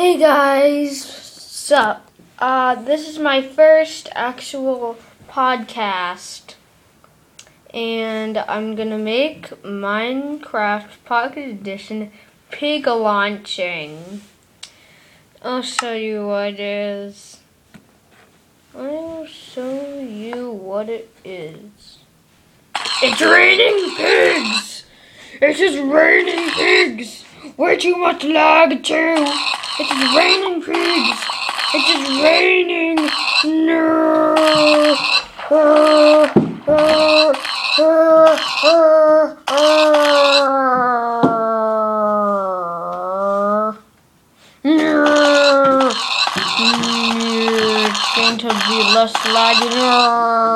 Hey guys, sup? Uh, this is my first actual podcast, and I'm gonna make Minecraft Pocket Edition pig launching. I'll show you what it is. I'll show you what it is. It's raining pigs! It's just raining pigs! Way too much lag too! It's just raining pigs! It's just raining! No! Ah, ah. No! It's going to be less lag. No!